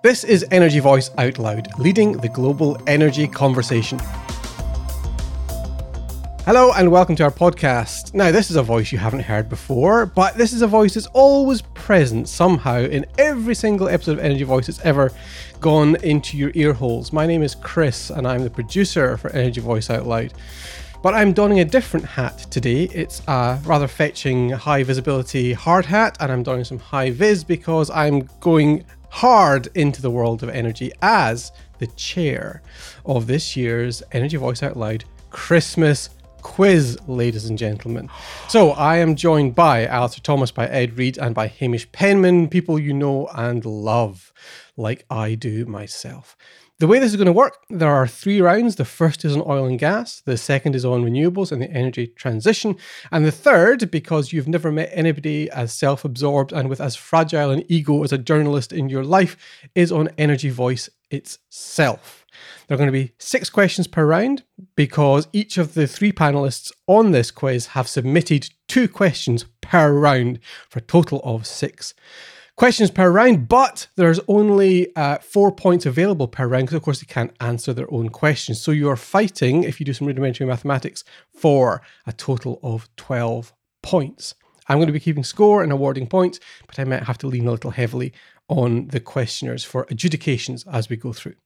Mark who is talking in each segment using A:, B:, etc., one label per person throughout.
A: This is Energy Voice Out Loud, leading the global energy conversation. Hello and welcome to our podcast. Now, this is a voice you haven't heard before, but this is a voice that's always present somehow in every single episode of Energy Voice that's ever gone into your ear holes. My name is Chris and I'm the producer for Energy Voice Out Loud. But I'm donning a different hat today. It's a rather fetching high visibility hard hat, and I'm donning some high vis because I'm going hard into the world of energy as the chair of this year's Energy Voice Out Loud Christmas quiz, ladies and gentlemen. So I am joined by Alistair Thomas, by Ed Reed, and by Hamish Penman, people you know and love, like I do myself. The way this is going to work, there are three rounds. The first is on oil and gas, the second is on renewables and the energy transition, and the third, because you've never met anybody as self absorbed and with as fragile an ego as a journalist in your life, is on Energy Voice itself. There are going to be six questions per round because each of the three panelists on this quiz have submitted two questions per round for a total of six questions per round, but there's only uh, four points available per round because, of course, they can't answer their own questions. So you are fighting, if you do some rudimentary mathematics, for a total of 12 points. I'm going to be keeping score and awarding points, but I might have to lean a little heavily on the questioners for adjudications as we go through.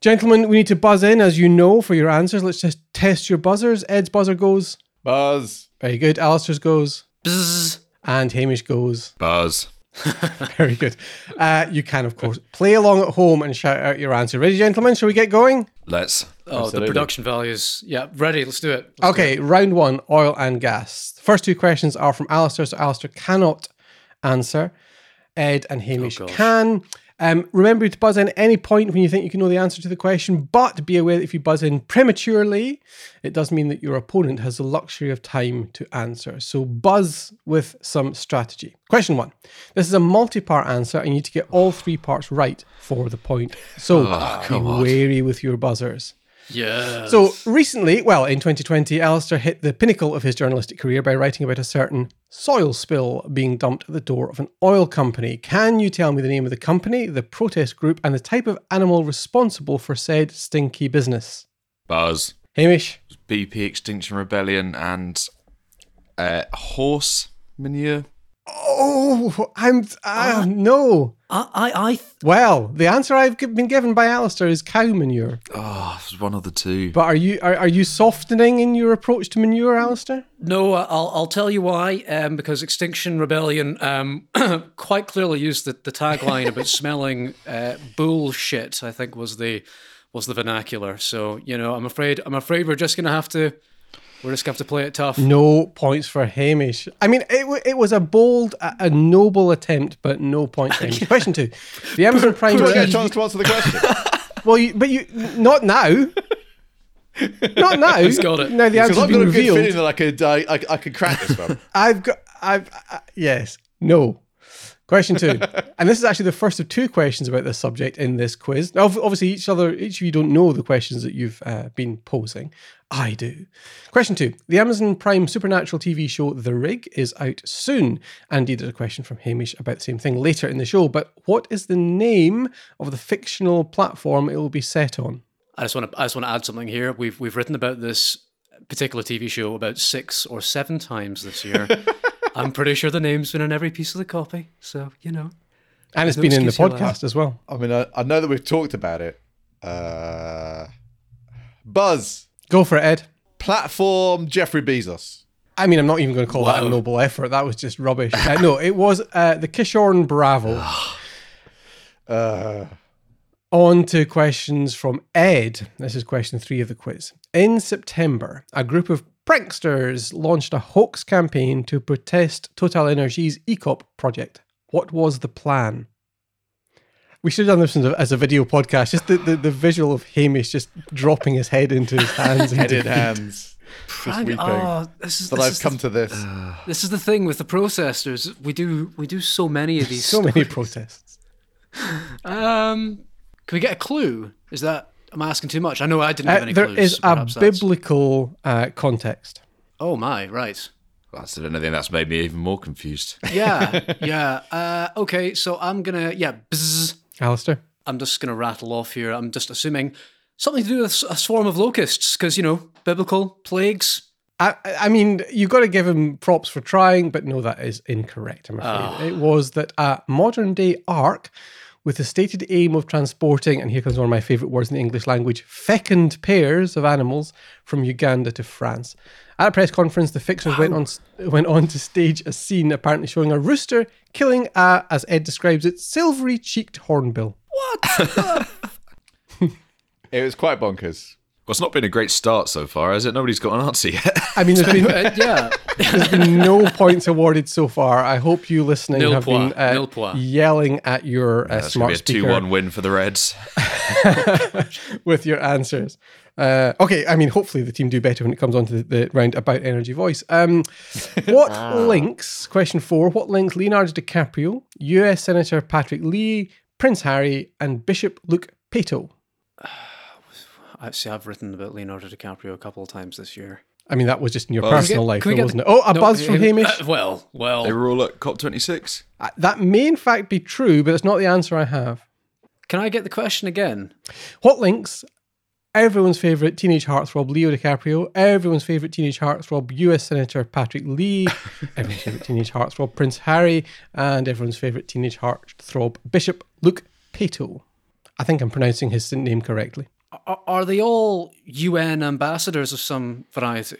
A: Gentlemen, we need to buzz in, as you know, for your answers. Let's just test your buzzers. Ed's buzzer goes.
B: Buzz.
A: Very good. Alistair's goes.
C: Bzzz.
A: And Hamish goes.
B: Buzz.
A: Very good. Uh, you can, of course, play along at home and shout out your answer. Ready, gentlemen? Shall we get going?
B: Let's.
C: Oh,
B: Absolutely.
C: the production values. Yeah, ready. Let's do it. Let's
A: Okay, round one oil and gas. The first two questions are from Alistair, so Alistair cannot answer. Ed and Hamish
C: gosh.
A: can. Um, remember to buzz in at any point when you think you can know the answer to the question, but be aware that if you buzz in prematurely, it does mean that your opponent has the luxury of time to answer. So buzz with some strategy. Question one. This is a multi part answer, and you need to get all three parts right for the point. So be wary with your buzzers.
C: Yeah.
A: So recently, well, in 2020, Alistair hit the pinnacle of his journalistic career by writing about a certain soil spill being dumped at the door of an oil company. Can you tell me the name of the company, the protest group, and the type of animal responsible for said stinky business?
B: Buzz.
A: Hamish?
B: BP Extinction Rebellion and uh, horse manure.
A: Oh, I'm. Uh, no.
C: I, I, I th-
A: Well, the answer I've been given by Alistair is cow manure.
B: Oh, it was one of the two.
A: But are you are, are you softening in your approach to manure, Alistair?
C: no, I'll, I'll tell you why. Um, because Extinction Rebellion um, quite clearly used the, the tagline about smelling uh, bullshit. I think was the was the vernacular. So you know, I'm afraid I'm afraid we're just gonna have to we're just gonna have to play it tough.
A: No points for Hamish. I mean, it, wa- it was a bold, a, a noble attempt, but no points for Hamish. Question two: The Amazon Prime
D: Do I get a chance to answer the question?
A: Well, you, but you not now. Not now.
C: He's got it.
A: Now the
D: Because
A: answer's
D: I've
A: been
D: got a good
A: revealed.
D: feeling that I could, uh, I, I could crack this one.
A: I've got. I've. Uh, yes. No. Question two, and this is actually the first of two questions about this subject in this quiz. Now, obviously, each other, each of you don't know the questions that you've uh, been posing. I do. Question two: The Amazon Prime supernatural TV show The Rig is out soon, and indeed, there's a question from Hamish about the same thing later in the show. But what is the name of the fictional platform it will be set on?
C: I just want to I just want to add something here. We've we've written about this particular TV show about six or seven times this year. I'm pretty sure the name's been in every piece of the copy. So you know,
A: And it's been in the
C: excuse for that.
A: podcast as well.
D: I mean, I, I know that we've talked about it. Uh, Buzz.
A: Go for it, Ed.
D: Platform Jeffrey Bezos.
A: I mean, I'm not even going to call that a noble effort. That was just rubbish. Uh, no, it was uh, the Kinloch Bravo.
D: Uh,
A: On to questions from Ed. This is question three of the quiz. In September, a group of pranksters launched a hoax campaign to protest Total Energy's EACOP project. What was the plan? We should have done this as a, video podcast. Just the, the, the visual of Hamish just dropping his head into his hands.
D: head in
A: defeat.
D: hands. Just weeping.
C: oh, this is
D: that
C: this
D: I've
C: is
D: come
C: the,
D: to this.
C: This is the thing with the protesters. We do we do so many of these.
A: So many protests.
C: Um, can we get a clue? Is that am I asking too much? I know I didn't give
A: Uh,
C: any
A: there
C: clues.
A: is a
C: perhaps that's-
A: biblical uh, context.
C: Oh my, right.
B: That's anything that's made me even more confused.
C: Yeah, yeah. Uh, okay, so I'm gonna yeah. Bzz.
A: Alistair?
C: I'm just going to rattle off here. I'm just assuming something to do with a swarm of locusts, because, you know, biblical plagues.
A: I, I mean, you've got to give him props for trying, but no, that is incorrect, I'm afraid. It was that a modern day ark with the stated aim of transporting, and here comes one of my favourite words in the English language, fecund pairs of animals from Uganda to France. At a press conference, the fixers went on went on to stage a scene apparently showing a rooster killing a, as Ed describes it, silvery cheeked hornbill. What?
D: it was quite bonkers.
B: Well, it's not been a great start so far, has it? Nobody's got an answer yet.
A: I mean, there's been,
C: Uh, yeah.
A: there's been no points awarded so far. I hope you listening
C: Nil
A: have been uh, yelling at your uh,
B: That's going
A: smart
B: to be a
A: speaker
B: 2 1 win for the Reds.
A: with your answers. Uh, okay, I mean, hopefully the team do better when it comes on to the, the round about energy voice. Um, what links, question four, what links Leonardo DiCaprio, US Senator Patrick Leahy, Prince Harry, and Bishop Luke Pato?
C: Actually, I've written about Leonardo DiCaprio a couple of times this year.
A: I mean, that was just in your
B: Well,
A: personal
C: get-
A: life,
C: can
A: though, wasn't it? Oh, a
C: No,
A: buzz from Hamish.
C: uh, well, well.
B: They were all at COP26.
A: Uh, that may, in fact, be true, but it's not the answer I have.
C: Can I get the question again?
A: What links everyone's favourite teenage heartthrob Leo DiCaprio, everyone's favourite teenage heartthrob US Senator Patrick Leahy, everyone's favourite teenage heartthrob Prince Harry, and everyone's favourite teenage heartthrob Bishop Luke Pato. I think I'm pronouncing his name correctly.
C: Are, are they all UN ambassadors of some variety?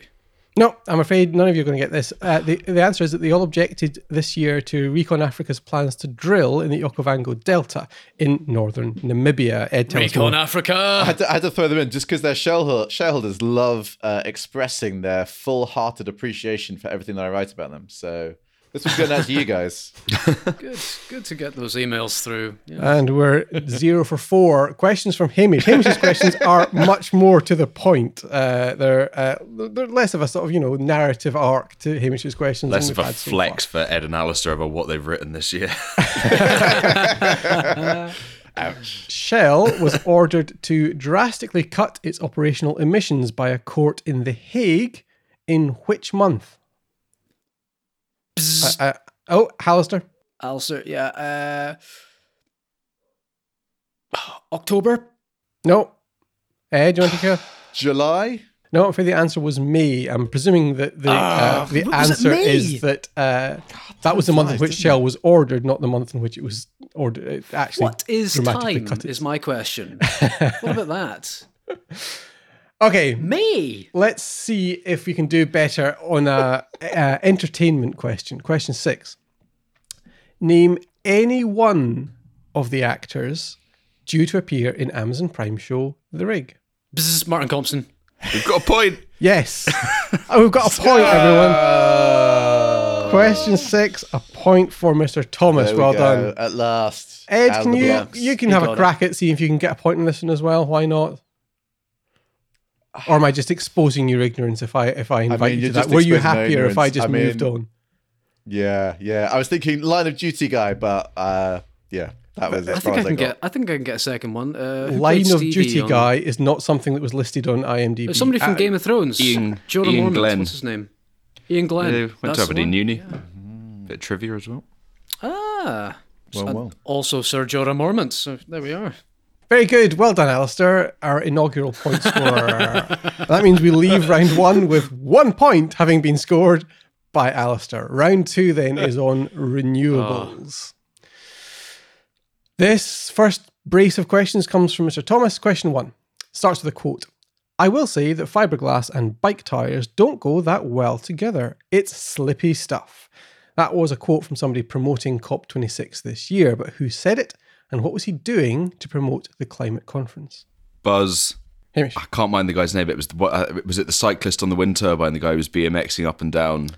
A: No, I'm afraid none of you are going to get this. Uh, the, the answer is that they all objected this year to Recon Africa's plans to drill in the Okavango Delta in northern Namibia. Ed, tell
C: Recon
A: more.
D: I
C: Africa.
D: had, to, I had to throw them in just because their shareholder, shareholders love uh, expressing their full-hearted appreciation for everything that I write about them. So this was good out to you guys.
C: good, good to get those emails through. Yeah.
A: And we're zero for four. Questions from Hamish. Hamish's questions are much more to the point. Uh, they're uh, they're less of a sort of you know narrative arc to Hamish's questions.
B: Less
A: than
B: of
A: we've
B: a
A: had so
B: flex for Ed and Alistair over what they've written this year.
A: far. Shell was ordered to drastically cut its operational emissions by a court in The Hague in which month?
C: Bzz.
A: Uh, oh, Hallister.
C: Also, yeah. Uh, October.
A: No. Ed, do you want to go?
D: July?
A: No, for the answer was me. I'm presuming that the uh, the answer is that uh, that was the month in which
D: doesn't
A: Shell was ordered, not the month in which it was ordered. It actually,
C: What is time?
A: cut it.
C: Is my question. what about that?
A: Okay.
C: Me.
A: Let's see if we can do better on a, uh entertainment question. Question six. Name any one of the actors due to appear in Amazon Prime show The Rig.
C: This is Martin Compston.
B: We've got a point.
A: Yes. oh, we've got a point, everyone. Question six, a point for Mr. Thomas.
D: There we
A: well done.
D: At last.
A: Ed,
D: Out
A: can you
D: blocks.
A: you can
C: He
A: have a
C: got it.
A: crack at seeing if you can get a point in this one as well? Why not? Or am I just exposing your ignorance if I if I invite you
D: you're
A: to that? Were you happier if I just
D: I mean,
A: moved on?
D: Yeah, yeah. I was thinking line of duty guy, but uh, yeah, that was as
C: I think I
D: as I
C: can get. I think I can get a second one. Uh,
A: Line of duty
C: on-
A: guy is not something that was listed on IMDb.
C: There's somebody from
A: Uh,
C: Game of Thrones.
B: Ian-
C: Jorah
B: Ian
C: Mormont,
B: Glenn.
C: What's his name? Iain Glen.
B: Yeah, went
C: That's
B: to
C: the
B: Aberdeen
C: one.
B: Uni. Bit of trivia as well.
C: Ah.
D: Well, well.
C: Also Sir Jorah Mormont. So there we are.
A: Very good. Well done, Alistair. Our inaugural point scorer. that means we leave round one with one point having been scored by Alistair. Round two then is on renewables. Ah. This first brace of questions comes from Mr. Thomas. Question one starts with a quote. I will say that fiberglass and bike tires don't go that well together. It's slippy stuff. That was a quote from somebody promoting COP26 this year, but who said it and what was he doing to promote the climate conference?
B: Buzz.
A: Hamish.
B: I can't mind the guy's name. It was the, what, uh, was it the cyclist on the wind turbine? The guy who was BMXing up and down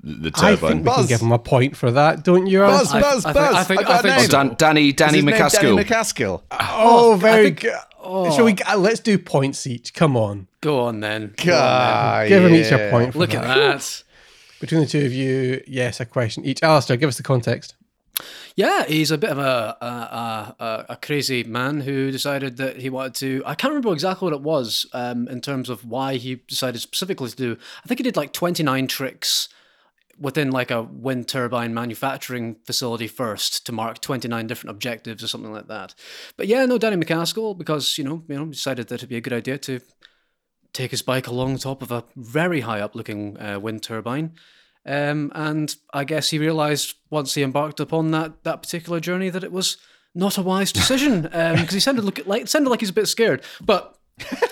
B: the, the
A: I
B: turbine.
A: think we can give him a point for that, don't you?
D: Buzz,
C: I-
D: Buzz,
C: I
D: Buzz.
C: I think-
D: I got
C: I think
B: oh, Dan, Danny,
D: Is
B: Danny
D: his name
B: MacAskill.
D: Danny MacAskill.
A: Oh, very
C: think-
A: good. Shall we? uh, Let's do points each. Come on,
C: Go on then.
D: Ah,
A: give them each a point. For
C: Look
A: that.
C: at that.
A: Between the two of you, yes, a question each. Alistair, give us the context.
C: Yeah, he's a bit of a a, a, a crazy man who decided that he wanted to. I can't remember exactly what it was um, in terms of why he decided specifically to do. I think he did like 29 tricks within like a wind turbine manufacturing facility first to mark 29 different objectives or something like that. But yeah, no, Danny MacAskill, because, you know, you know, decided that it'd be a good idea to take his bike along the top of a very high up looking uh, wind turbine. Um, and I guess he realized once he embarked upon that, that particular journey that it was not a wise decision because um, he sounded look, like sounded like he's a bit scared. But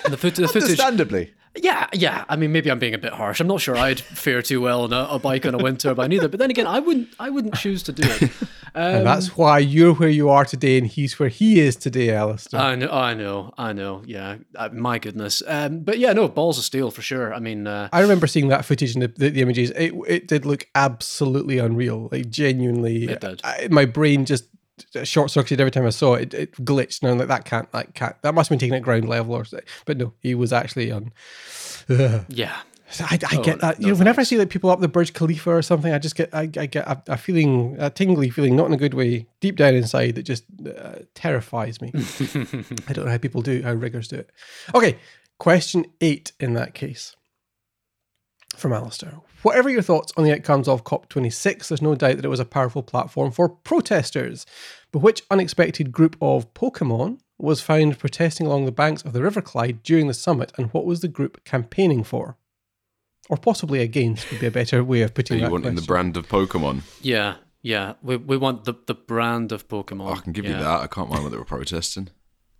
C: the, foot, the footage,
D: Understandably.
C: Yeah, yeah. I mean, maybe I'm being a bit harsh. I'm not sure I'd fare too well on a, a bike on a wind turbine either. But then again, I wouldn't. I wouldn't choose to do it. Um,
A: And that's why you're where you are today and he's where he is today, Alistair.
C: I know, I know, I know. Yeah, uh, my goodness. Um, but yeah, no, balls of steel for sure. I mean, uh,
A: I remember seeing that footage and the, the, the images. It, it did look absolutely unreal. Like, genuinely.
C: It did.
A: I, my brain just short circuited every time I saw it. It, it glitched. And I'm like, that can't, that can't, that must have been taken at ground level or something. But no, he was actually on.
C: yeah.
A: So I, I
C: Oh,
A: get that.
C: no
A: you know, whenever I see like people up the Burj Khalifa or something, I just get I, I get a, a feeling, a tingly feeling, not in a good way, deep down inside that just uh, terrifies me. I don't know how people do, how riggers do it. Okay, question eight in that case from Alistair. Whatever your thoughts on the outcomes of COP26, there's no doubt that it was a powerful platform for protesters. But which unexpected group of Pokemon was found protesting along the banks of the River Clyde during the summit, and what was the group campaigning for? Or possibly against would be a better way of putting Are
B: you
A: that
B: wanting the brand of Pokemon?
C: Yeah, yeah. We we want the, the brand of Pokemon.
B: Oh, I can give
C: yeah.
B: you that. I can't mind what they were protesting.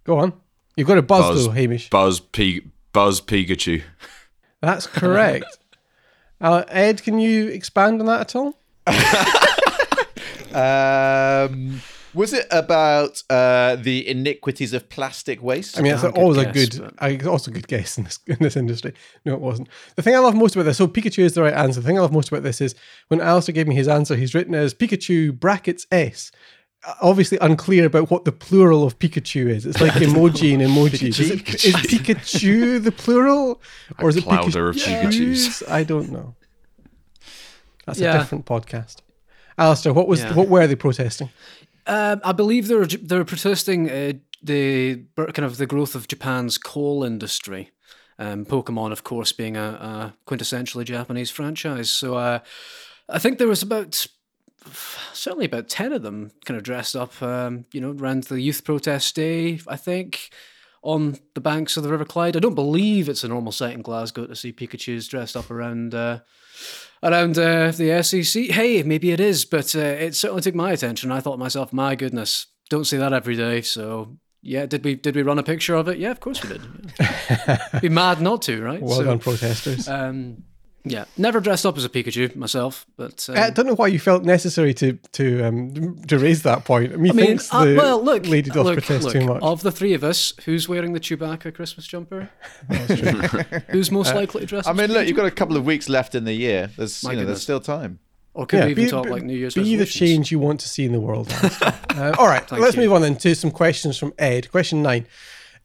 A: Go on. You've got a buzz,
B: Buzz.
A: though, Hamish.
B: Buzz P Buzz Pikachu.
A: That's correct. Uh, Ed, can you expand on that at all?
D: Um, was it about uh, the iniquities of plastic waste?
A: I mean, it's
C: damn good
A: always a good,
C: but-
A: I, also good guess in this in this industry. No, it wasn't. The thing I love most about this, so Pikachu is the right answer. The thing I love most about this is when Alistair gave me his answer, he's written as Pikachu brackets S. Obviously unclear about what the plural of Pikachu is. It's like emoji and emoji. Is, it, is Pikachu the plural, or is it
B: clouder of
A: Pikachus? I don't know. That's a different podcast. Alistair, what was
C: Yeah.
A: what were they protesting?
C: Um, I believe they're they're protesting uh, the kind of the growth of Japan's coal industry. Um, Pokemon, of course, being a, a quintessentially Japanese franchise. So uh, I think there was about certainly about ten of them, kind of dressed up. Um, you know, around the youth protest day. I think on the banks of the River Clyde. I don't believe it's a normal sight in Glasgow to see Pikachu's dressed up around. Uh, around uh, the SEC. Hey, maybe it is, but uh, it certainly took my attention. I thought to myself, my goodness, don't see that every day. So yeah, did we did we run a picture of it? Yeah, of course we did. Yeah. Be mad not to, right?
A: Well
C: so,
A: done, protesters.
C: Um, yeah, never dressed up as a Pikachu myself, but um,
A: I don't know why you felt necessary to to um to raise that point. Me
C: I mean,
A: thinks
C: uh, well, look,
A: lady does
C: look,
A: protest
C: look,
A: too much.
C: Of the three of us, who's wearing the Chewbacca Christmas jumper? who's
A: Uh,
C: most likely to dress?
D: I mean, look,
C: Pikachu?
D: you've got a couple of weeks left in the year. There's,
C: My
D: you know, there's still time.
C: or could we even
A: be,
C: talk
A: be-
C: like New Year's
A: be the change you want to see in the world. Uh, all right,
C: Thank
A: let's
C: you.
A: move on then to some questions from Ed. Question nine.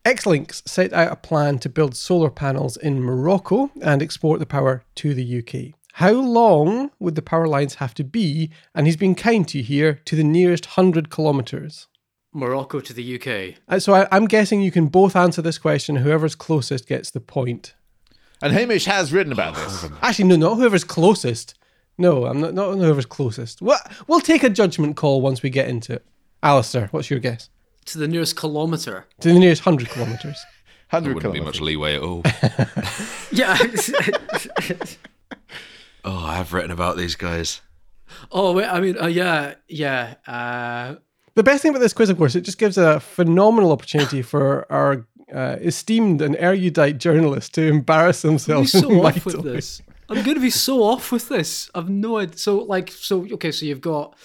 A: Xlinks set out a plan to build solar panels in Morocco and export the power to the UK. How long would the power lines have to be? And he's been kind to you here to the nearest 100 kilometres.
C: Morocco to the UK.
A: Uh, so I, I'm guessing you can both answer this question. Whoever's closest gets the point.
D: And Hamish has written about this.
A: Actually, no, not whoever's closest. No, I'm not, not whoever's closest. We'll, we'll take a judgment call once we get into it. Alistair, what's your guess?
C: To the nearest kilometre.
A: To the nearest 100 kilometres.
D: 100
B: There wouldn't be much leeway at all.
C: Yeah.
B: oh, I have written about these guys.
C: oh, wait, I mean, uh, yeah, yeah. Uh,
A: The best thing about this quiz, of course, it just gives a phenomenal opportunity for our uh, esteemed and erudite journalist to embarrass
C: I'm
A: themselves.
C: so off with this. I'm going to be so off with this. I've no idea. So, like, so okay. So you've got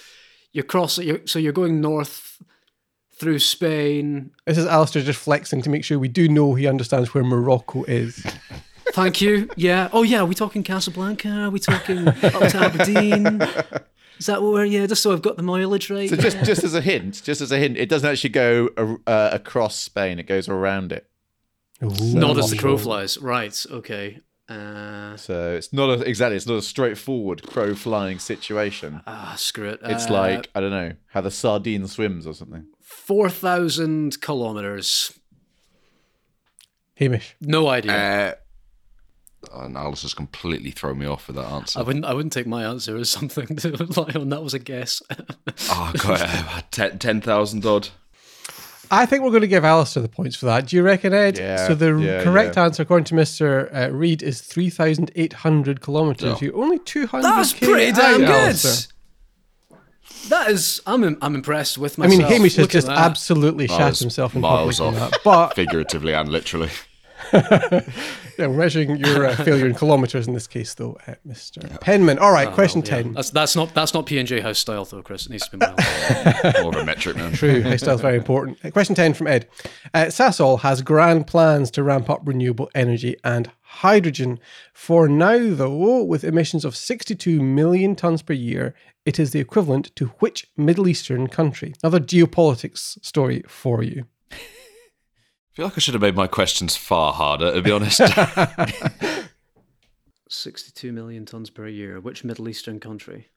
C: you're crossing. You're, so you're going north through Spain.
A: This is Alistair just flexing to make sure we do know he understands where Morocco is.
C: Thank you. Yeah. Oh, yeah. Are we talking Casablanca? Are we talking up to Aberdeen? Is that what we're? Yeah. Just so I've got the mileage right.
D: So just just as a hint, just as a hint, it doesn't actually go uh, across Spain. It goes around it.
C: Not as the crow flies. Right. Okay. Uh,
D: So it's not a, exactly. It's not a straightforward crow flying situation.
C: ah, screw it.
D: It's
C: Uh,
D: like I don't know how the sardine swims or something.
C: Four thousand kilometers.
A: Hamish.
C: No idea.
B: Uh, and Alice has completely thrown me off with that answer.
C: I wouldn't. I wouldn't take my answer as something to rely on. That was a guess.
B: oh god, uh, ten ten thousand odd.
A: I think we're going to give Alistair the points for that. Do you reckon, Ed?
D: Yeah,
A: so the
D: yeah,
A: correct
D: yeah.
A: answer, according to Mr. Uh, Reed, is 3,800 kilometres.
B: Oh.
A: You're only 200
C: That's pretty damn good.
A: Alistair.
C: That is. I'm. im- I'm impressed with myself.
A: I mean, Hamish has just
C: that.
A: absolutely shat himself in
B: miles
A: public in
B: off.
A: that. But
B: figuratively and literally.
A: yeah, we're measuring your uh, failure in kilometres in this case, though, uh, Mr. Penman. All right, question
C: Oh, Yeah,
A: 10.
C: That's that's not that's not P and J house style though, Chris. It needs to be mild.
B: More of a metric man.
A: True, hairstyle is very important. Uh, Question 10 from Ed. Uh, Sasol has grand plans to ramp up renewable energy and hydrogen. For now, though, with emissions of 62 million tonnes per year, it is the equivalent to which Middle Eastern country? Another geopolitics story for you.
B: I feel like I should have made my questions far harder, to be honest.
C: Sixty-two million tons per year. Which Middle Eastern country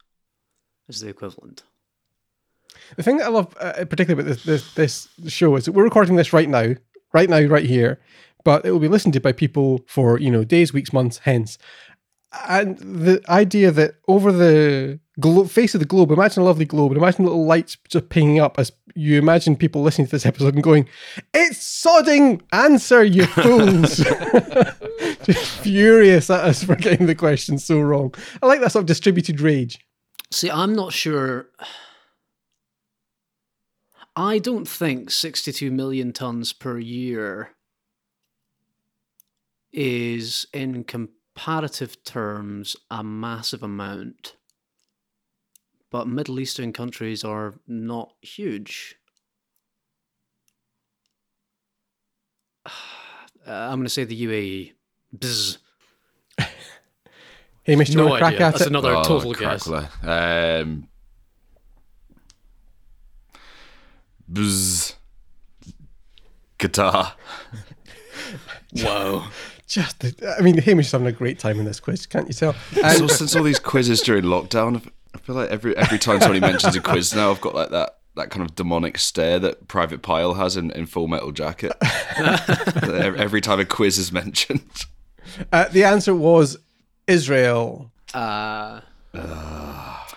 C: is the equivalent?
A: The thing that I love, uh, particularly about this, this this show, is that we're recording this right now, right now, right here, but it will be listened to by people for you know days, weeks, months hence. And the idea that over the glo- face of the globe, imagine a lovely globe, and imagine little lights just pinging up as you imagine people listening to this episode and going, "It's sodding! Answer, you fools!" just furious at us for getting the question so wrong. I like that sort of distributed rage.
C: See, I'm not sure. I don't think 62 million tons per year is, in comparative terms, a massive amount. But Middle Eastern countries are not huge. Uh, I'm going to say the UAE. Bzz.
A: Hamish, do you
C: No
A: crack
C: idea.
A: at
C: That's
A: it?
C: another
B: Oh,
C: total guess.
B: crackler. Um, bzz. Qatar.
C: Whoa.
A: Just, the, I mean, Hamish is having a great time in this quiz, can't you tell?
B: So since all these quizzes during lockdown, I feel like every every time somebody mentions a quiz now, I've got like that that kind of demonic stare that Private Pyle has in, in Full Metal Jacket. every, every time a quiz is mentioned.
A: Uh, the answer was Israel.
C: Uh,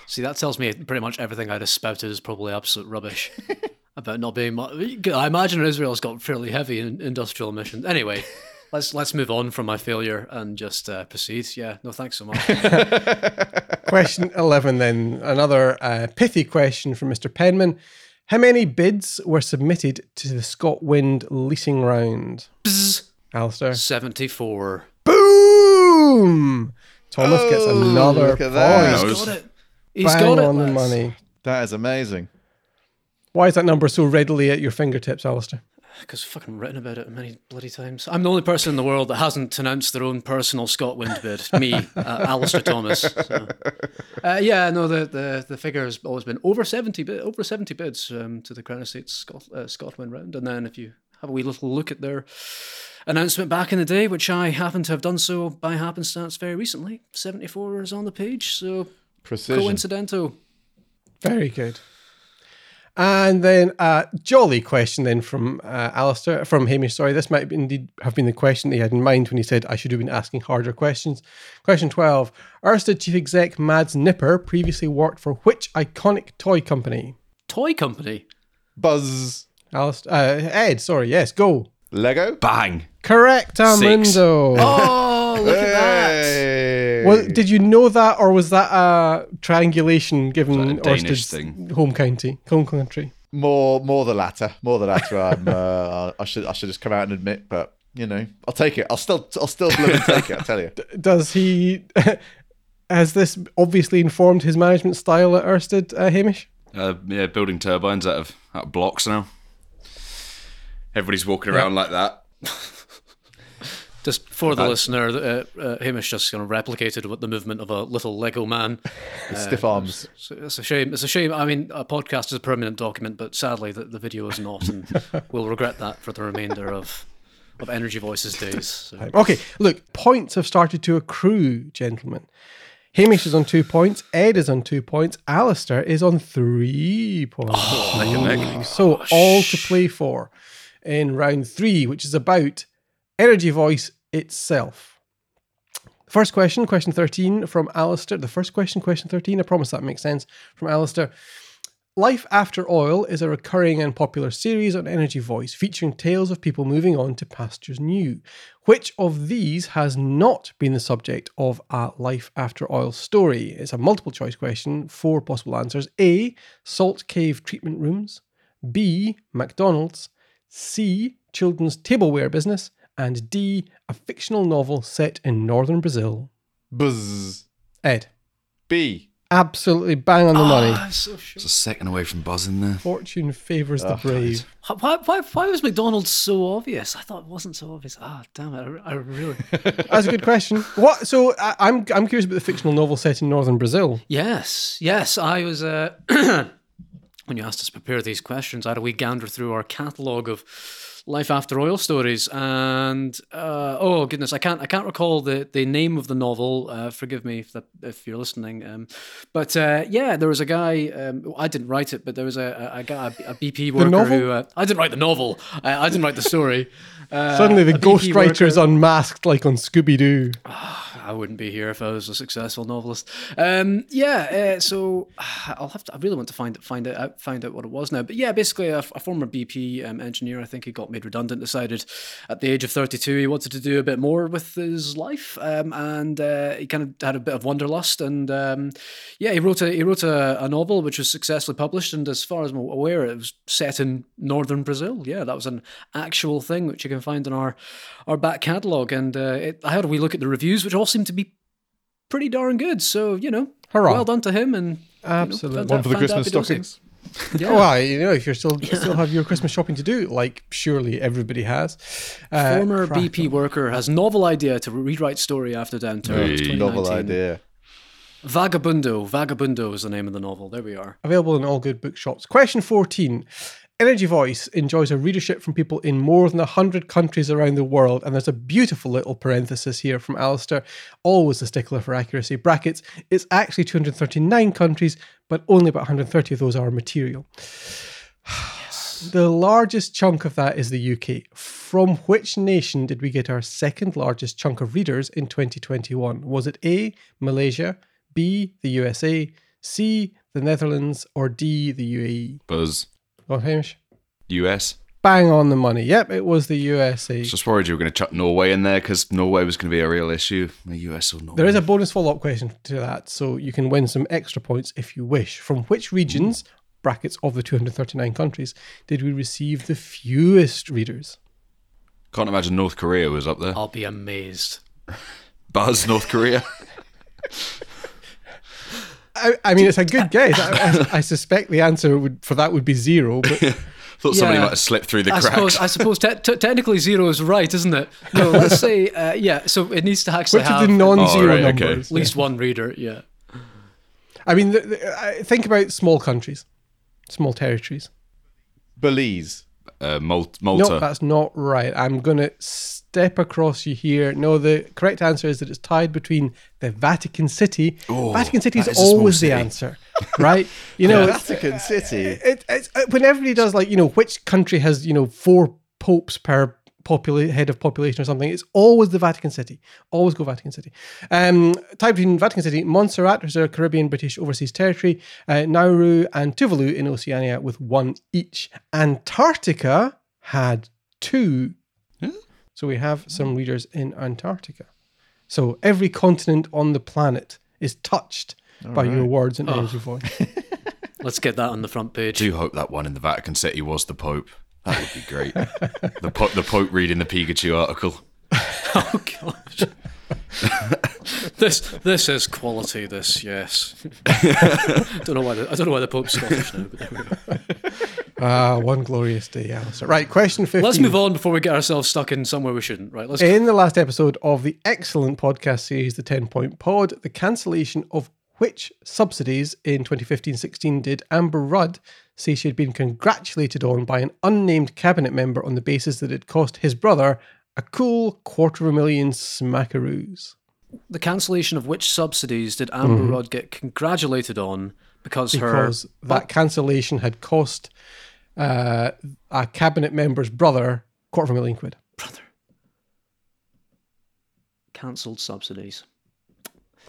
C: see, that tells me pretty much everything I'd have spouted is probably absolute rubbish about not being. I imagine Israel's got fairly heavy industrial emissions. Anyway, let's let's move on from my failure and just uh, proceed. Yeah, no, thanks so much.
A: Question 11, then. Another uh, pithy question from Mr. Penman. How many bids were submitted to the ScotWind leasing round?
C: Bzz.
A: Alistair.
C: Seventy-four.
A: Boom! Thomas gets
D: Oh,
A: another
D: look at that.
B: He's
C: Got it. He's
A: Bang
C: got it.
A: on the money.
D: That is amazing.
A: Why is that number so readily at your fingertips, Alistair?
C: Because I've fucking written about it many bloody times. I'm the only person in the world that hasn't announced their own personal Scotland bid. Me, uh, Alistair Thomas. So. Uh, yeah, no, the, the the figure has always been over seventy bid, over seventy bids um, to the Crown Estates Scot, uh, Scotland round. And then if you have a wee little look at their announcement back in the day, which I happen to have done so by happenstance very recently, seventy four is on the page. So
D: Precision.
C: coincidental.
A: Very good. And then a jolly question then from uh, Alistair, from Hamish, sorry. This might indeed have been the question he had in mind when he said I should have been asking harder questions. Question 12. Ørsted chief exec Mads Nipper previously worked for which iconic toy company?
C: Toy company.
D: Buzz.
A: Alistair, uh, Ed, sorry, yes, go.
D: Lego.
B: Bang.
A: Correct, Amundo.
C: Oh, look at that.
A: Well, did you know that, or was that a triangulation given
B: Was a Danish
A: Ørsted's
B: thing?
A: home county, home country?
D: More, more the latter. More the latter. I'm, uh, I should, I should just come out and admit, but you know, I'll take it. I'll still, I'll still take it. I tell you.
A: Does he? has this obviously informed his management style at Ørsted, uh, Hamish?
B: Uh, yeah, building turbines out of out of blocks now. Everybody's walking around like that.
C: Just for the listener, uh, uh, Hamish just kind of replicated what the movement of a little Lego man.
D: Stiff arms.
C: So it's a shame. It's a shame. I mean, a podcast is a permanent document, but sadly, the, the video is not, and we'll regret that for the remainder of of Energy Voices days. So.
A: Okay, look, points have started to accrue, gentlemen. Hamish is on two points. Ed is on two points. Alistair is on three points.
B: Neck.
A: So all to play for in round three, which is about Energy Voice itself. First question, question 13 from Alistair. The first question, question 13. I promise that makes sense from Alistair. Life After Oil is a recurring and popular series on Energy Voice featuring tales of people moving on to pastures new. Which of these has not been the subject of a Life After Oil story? It's a multiple choice question, four possible answers. A. Salt cave treatment rooms. B. McDonald's. C. Children's tableware business. And D. A fictional novel set in northern Brazil.
D: Buzz.
A: Ed.
D: B.
A: Absolutely bang on the money.
C: I'm so sure.
B: It's a second away from buzzing there.
A: Fortune favours the brave.
C: Why, why, why was McDonald's so obvious? I thought it wasn't so obvious. Ah, damn it. I, I really.
A: That's a good question. What? So I, I'm I'm curious about the fictional novel set in northern Brazil.
C: yes, yes. I was. Uh, when you asked us to prepare these questions, I had a wee gander through our catalogue of life after oil stories, and uh, oh goodness, I can't I can't recall the, the name of the novel. Uh, forgive me if that, if you're listening. Um, but uh, yeah, there was a guy. Um, I didn't write it, but there was a a, a guy, a BP worker who uh, I didn't write the novel. I, I didn't write the story. Uh,
A: Suddenly, the ghostwriter is unmasked like on Scooby Doo.
C: I wouldn't be here if I was a successful novelist. Um, yeah, uh, so I'll have to. I really want to find find it out, find out what it was now. But yeah, basically, a, a former BP um, engineer. I think he got made redundant. Decided at the age of thirty two he wanted to do a bit more with his life, um, and uh, he kind of had a bit of wanderlust. And um, yeah, he wrote a he wrote a, a novel which was successfully published. And as far as I'm aware, it was set in northern Brazil. Yeah, that was an actual thing which you can find in our our back catalogue. And uh, it, I had a wee look at the reviews, which all seem to be pretty darn good. So you know,
A: Hurrah.
C: well done to him. And
A: Absolutely.
D: One for the Christmas stockings.
C: Yeah.
A: Oh, well, you know, if you're still still have your Christmas shopping to do, like surely everybody has. Uh,
C: Former
A: crack
C: BP worker has novel idea to rewrite story after downturn.
B: Hey.
D: Novel idea.
C: Vagabundo. Vagabundo is the name of the novel. There we are.
A: Available in all good bookshops. Question 14. Energy Voice enjoys a readership from people in more than 100 countries around the world. And there's a beautiful little parenthesis here from Alistair, always a stickler for accuracy. Brackets, it's actually 239 countries, but only about 130 of those are material. The largest chunk of that is the UK. From which nation did we get our second largest chunk of readers in 2021? Was it A, Malaysia, B, the USA, C, the Netherlands, or D, the UAE?
B: Buzz.
A: Oh, Hamish?
B: US.
A: Bang on the money. Yep, it was the U.S. USA.
B: Just worried you were going to chuck Norway in there because Norway was going to be a real issue. The US or Norway.
A: There is a bonus follow up question to that, so you can win some extra points if you wish. From which regions, brackets of the 239 countries, did we receive the fewest readers?
B: Can't imagine North Korea was up there.
C: I'll be amazed.
B: Buzz, North Korea.
A: I, I mean, it's a good guess. I, I, I suspect the answer would for that would be zero, but
B: Thought somebody
C: Yeah.
B: might have slipped through the
C: I
B: cracks.
C: suppose, I suppose te- te- technically zero is right, isn't it? No, let's say, uh, yeah, so it needs to actually
A: which of
C: have
A: the non-zero
B: Oh, right, okay.
A: numbers?
C: at least one reader, yeah.
A: I mean, the, the, I- think about small countries, small territories.
D: Belize.
B: Uh, Mal-
A: No,
B: Malta.
A: that's not right. I'm going to step across you here. No, the correct answer is that it's tied between the Vatican City.
B: Oh,
A: Vatican City is
B: that is a
A: always the answer, right? You know,
D: Vatican City.
A: it, it's uh, when everybody does like you know which country has you know four popes per popula- head of population or something. It's always the Vatican City. Always go Vatican City. Um, tied between Vatican City, Montserrat, which is a Caribbean British overseas territory, uh, Nauru and Tuvalu in Oceania with one each. Antarctica had two. So we have some readers in Antarctica. So every continent on the planet is touched by your words and energy voice.
C: Let's get that on the front page.
B: do hope that one in the Vatican City was the Pope. That would be great. the, po- the Pope reading the Pikachu article.
C: Oh gosh. this this is quality. This yes. don't know why the, I don't know why the Pope's Scottish now, but there we go.
A: Ah, one glorious day, Alistair. Right, question 15.
C: Let's move on before we get ourselves stuck in somewhere we shouldn't. Right, let's.
A: In the last episode of the excellent podcast series, The 10 Point Pod, the cancellation of which subsidies in 2015 16 did Amber Rudd say she had been congratulated on by an unnamed cabinet member on the basis that it cost his brother a cool quarter of a million smackaroos?
C: the cancellation of which subsidies did Amber Rudd get congratulated on because, her
A: Because that cancellation had cost uh, a cabinet member's brother quarter of a million quid.
C: brother cancelled subsidies?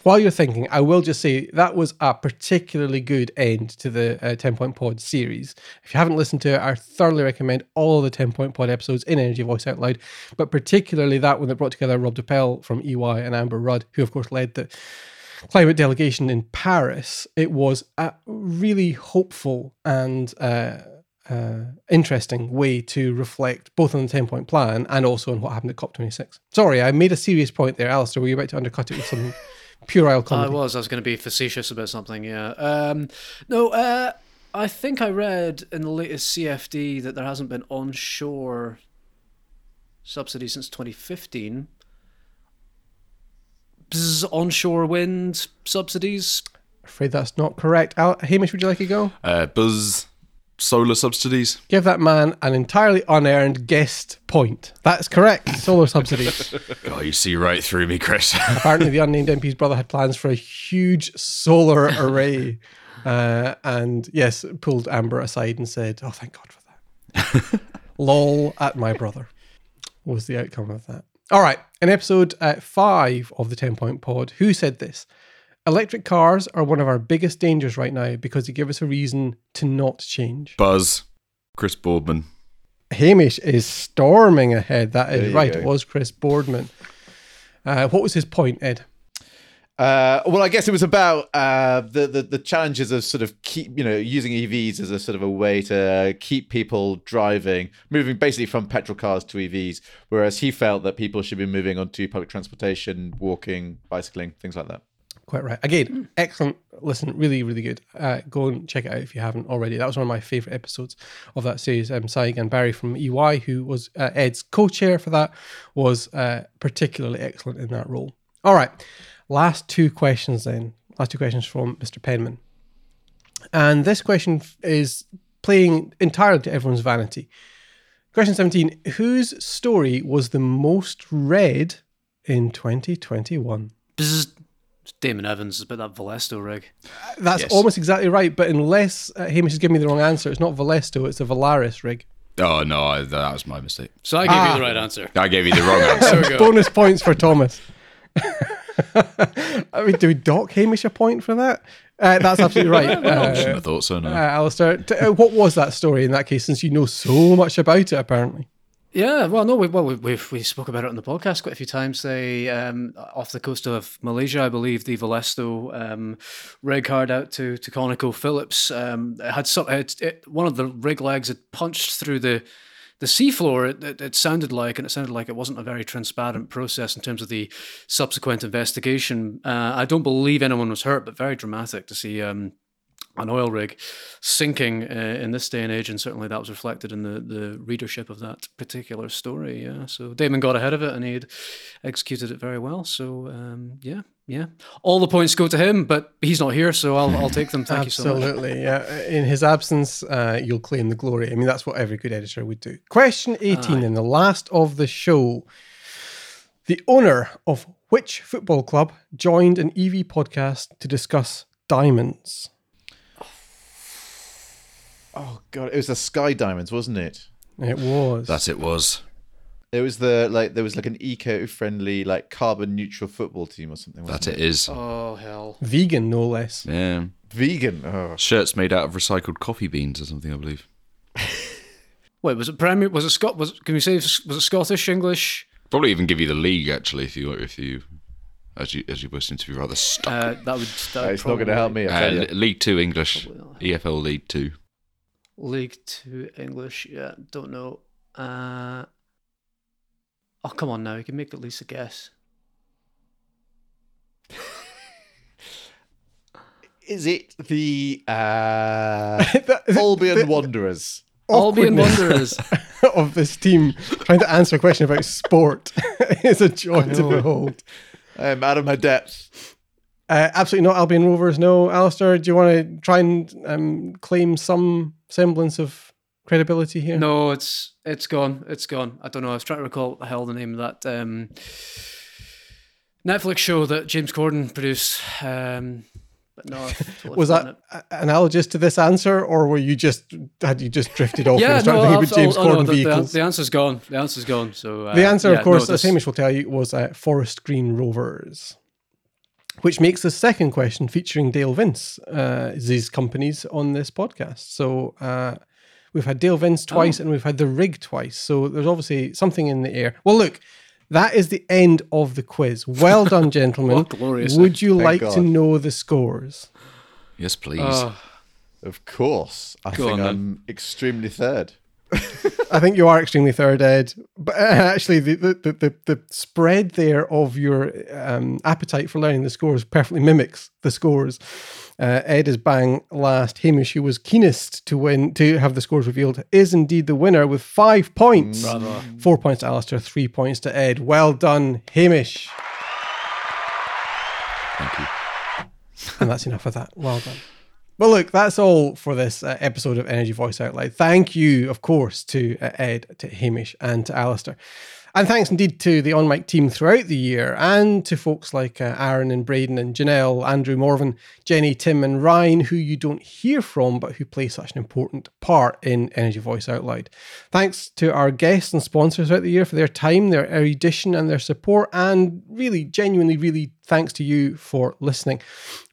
A: While you're thinking, I will just say that was a particularly good end to the uh, 10 Point Pod series. If you haven't listened to it, I thoroughly recommend all the 10 Point Pod episodes in Energy Voice Out Loud, but particularly that one that brought together Rob Doepel from EY and Amber Rudd, who, of course, led the climate delegation in Paris. It was a really hopeful and uh, uh, interesting way to reflect both on the 10 point plan and also on what happened at COP26. Sorry, I made a serious point there. Alistair, were you about to undercut it with some puerile
C: I was. I was going to be facetious about something. Yeah. Um, no. Uh, I think I read in the latest CFD that there hasn't been onshore subsidy since 2015. Bzz, onshore wind subsidies.
A: Afraid that's not correct. Al- Hamish, would you like to go?
B: Uh, buzz solar subsidies.
A: Give that man an entirely unearned guest point. That's correct. Solar subsidies.
B: Oh, you see right through me, Chris.
A: Apparently, the unnamed MP's brother had plans for a huge solar array. Uh, and yes, pulled Amber aside and said, Oh, thank God for that. Lol at my brother was the outcome of that. All right. In episode uh, five of the 10 Point Pod, who said this? Electric cars are one of our biggest dangers right now because they give us a reason to not change.
B: Buzz. Chris Boardman.
A: Hamish is storming ahead. That
D: There
A: is
D: you
A: right.
D: go.
A: It was Chris Boardman. Uh, what was his point, Ed?
D: Uh, well, I guess it was about uh, the, the the challenges of sort of keep you know using EVs as a sort of a way to keep people driving, moving basically from petrol cars to EVs. Whereas he felt that people should be moving onto public transportation, walking, bicycling, things like that.
A: Quite right. Again, excellent. Listen, really, really good. Uh, go and check it out if you haven't already. That was one of my favorite episodes of that series. Um, Saigan Barry from EY, who was uh, Ed's co-chair for that, was uh, particularly excellent in that role. All right, last two questions then. Last two questions from Mr. Penman, and this question is playing entirely to everyone's vanity. Question seventeen: Whose story was the most read in 2021?
C: Bzz, it's Damon Evans about that Velesto rig.
A: That's
B: Yes.
A: almost exactly right, but unless uh, Hamish has given me the wrong answer, it's not Velesto, it's a Valaris rig.
B: Oh, no, I, that was my mistake.
C: So I gave
A: Ah.
C: you the right answer.
B: I gave you the wrong answer.
C: There we go.
A: Bonus points for Thomas. I mean, do we dock Hamish a point for that? Uh, that's absolutely right.
B: I
A: Uh,
B: shouldn't have thought so, no.
A: uh, Alistair, t- uh, what was that story in that case, since you know so much about it, apparently?
C: Yeah, well, no, we, well, we, we've we spoke about it on the podcast quite a few times. They um, off the coast of Malaysia, I believe, the Velesto um, rig hard out to to ConocoPhillips um, it had some. It, it, one of the rig legs had punched through the the seafloor. It, it, it sounded like, and it sounded like it wasn't a very transparent process in terms of the subsequent investigation. Uh, I don't believe anyone was hurt, but very dramatic to see. Um, an oil rig sinking uh, in this day and age, and certainly that was reflected in the, the readership of that particular story. Yeah, so Damon got ahead of it, and he had executed it very well. So um, yeah, yeah, all the points go to him, but he's not here, so I'll I'll take them. Thank you so much.
A: Absolutely. Yeah. In his absence, uh, you'll claim the glory. I mean, that's what every good editor would do. Question 18, and the last of the show. The owner of which football club joined an EV podcast to discuss diamonds?
D: Oh god, it was the Sky Diamonds, wasn't it?
A: It was.
B: That it was.
D: It was the like there was like an eco-friendly, like carbon neutral football team or something.
B: That
D: Wasn't
B: it is.
C: Oh hell!
A: vegan, no less.
B: Yeah.
D: Vegan. Oh.
B: Shirts made out of recycled coffee beans or something, I believe.
C: Wait, was it Premier? Was it Scot? Was can we say was it Scottish, English?
B: Probably even give you the league actually if you if you as you as you both seem to be rather stuck.
C: Uh, that would. That would
D: it's not going to help me.
B: Uh,
D: tell you.
B: Le- League Two English, EFL League Two.
C: League Two English. Yeah, don't know. Uh, oh come on now, you can make at least a guess.
D: Is it the uh,
A: The- the-
D: Albion Wanderers?
C: Albion Wanderers.
A: of this team trying to answer a question about sport is a joy to behold.
D: I'm out of my depth.
A: Uh, absolutely not Albion Rovers. No, Alistair, do you want to try and um, claim some semblance of credibility here?
C: No, it's it's gone. It's gone. I don't know. I was trying to recall the hell the name of that um, Netflix show that James Corden produced. Um, but no, totally
A: Was that analogous to this answer, or were you just had you just drifted off?
C: Yeah,
A: started
C: no.
A: thinking
C: I'll,
A: about James
C: oh, no,
A: Corden
C: the, the,
A: vehicles?
C: the answer's gone. The answer's gone. So uh,
A: The answer,
C: yeah,
A: of course,
C: no,
A: as Hamish will tell you, was uh, Forest Green Rovers. Which makes the second question featuring Dale Vince, uh, these companies on this podcast. So uh, we've had Dale Vince twice and we've had the rig twice. So there's obviously something in the air. Well, look, that is the end of the quiz. Well done, gentlemen.
C: Glorious
A: Would you like
D: God.
A: to know the scores?
B: Yes, please.
C: Oh,
D: Of course. I
C: Go
D: think
C: on.
D: I'm extremely third.
A: I think you are extremely third, Ed. But uh, actually, the, the, the, the, spread there of your um, appetite for learning the scores perfectly mimics the scores. Uh, Ed is bang last. Hamish, who was keenest to win to have the scores revealed, is indeed the winner with five points.
C: bravo.
A: Four points to Alistair, three points to Ed. Well done, Hamish.
B: Thank you.
A: And that's enough of that. Well done. Well, look, that's all for this uh, episode of Energy Voice Out Loud. Thank you, of course, to uh, Ed, to Hamish, and to Alistair. And thanks indeed to the on mic team throughout the year and to folks like uh, Aaron and Braden and Janelle, Andrew Morvan, Jenny, Tim, and Ryan, who you don't hear from but who play such an important part in Energy Voice Out Loud. Thanks to our guests and sponsors throughout the year for their time, their erudition, and their support. And really, genuinely, really thanks to you for listening.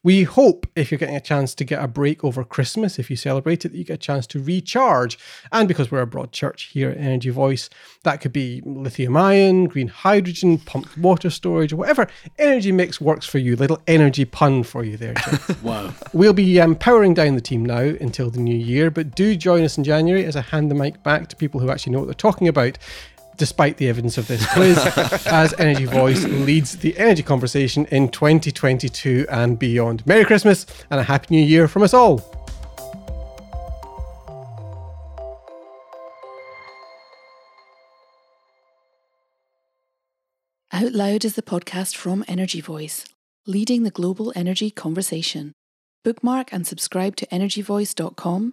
A: We hope if you're getting a chance to get a break over Christmas, if you celebrate it, that you get a chance to recharge. And because we're a broad church here at Energy Voice, that could be lithium ion, green hydrogen, pumped water storage, or whatever energy mix works for you. Little energy pun for you there, Jim.
C: Wow.
A: We'll be um, powering down the team now until the new year, but do join us in January as I hand the mic back to people who actually know what they're talking about, despite the evidence of this quiz, as Energy Voice leads the energy conversation in 2022 and beyond. Merry Christmas and a Happy New Year from us all.
E: Out Loud is the podcast from Energy Voice, leading the global energy conversation. Bookmark and subscribe to energyvoice.com,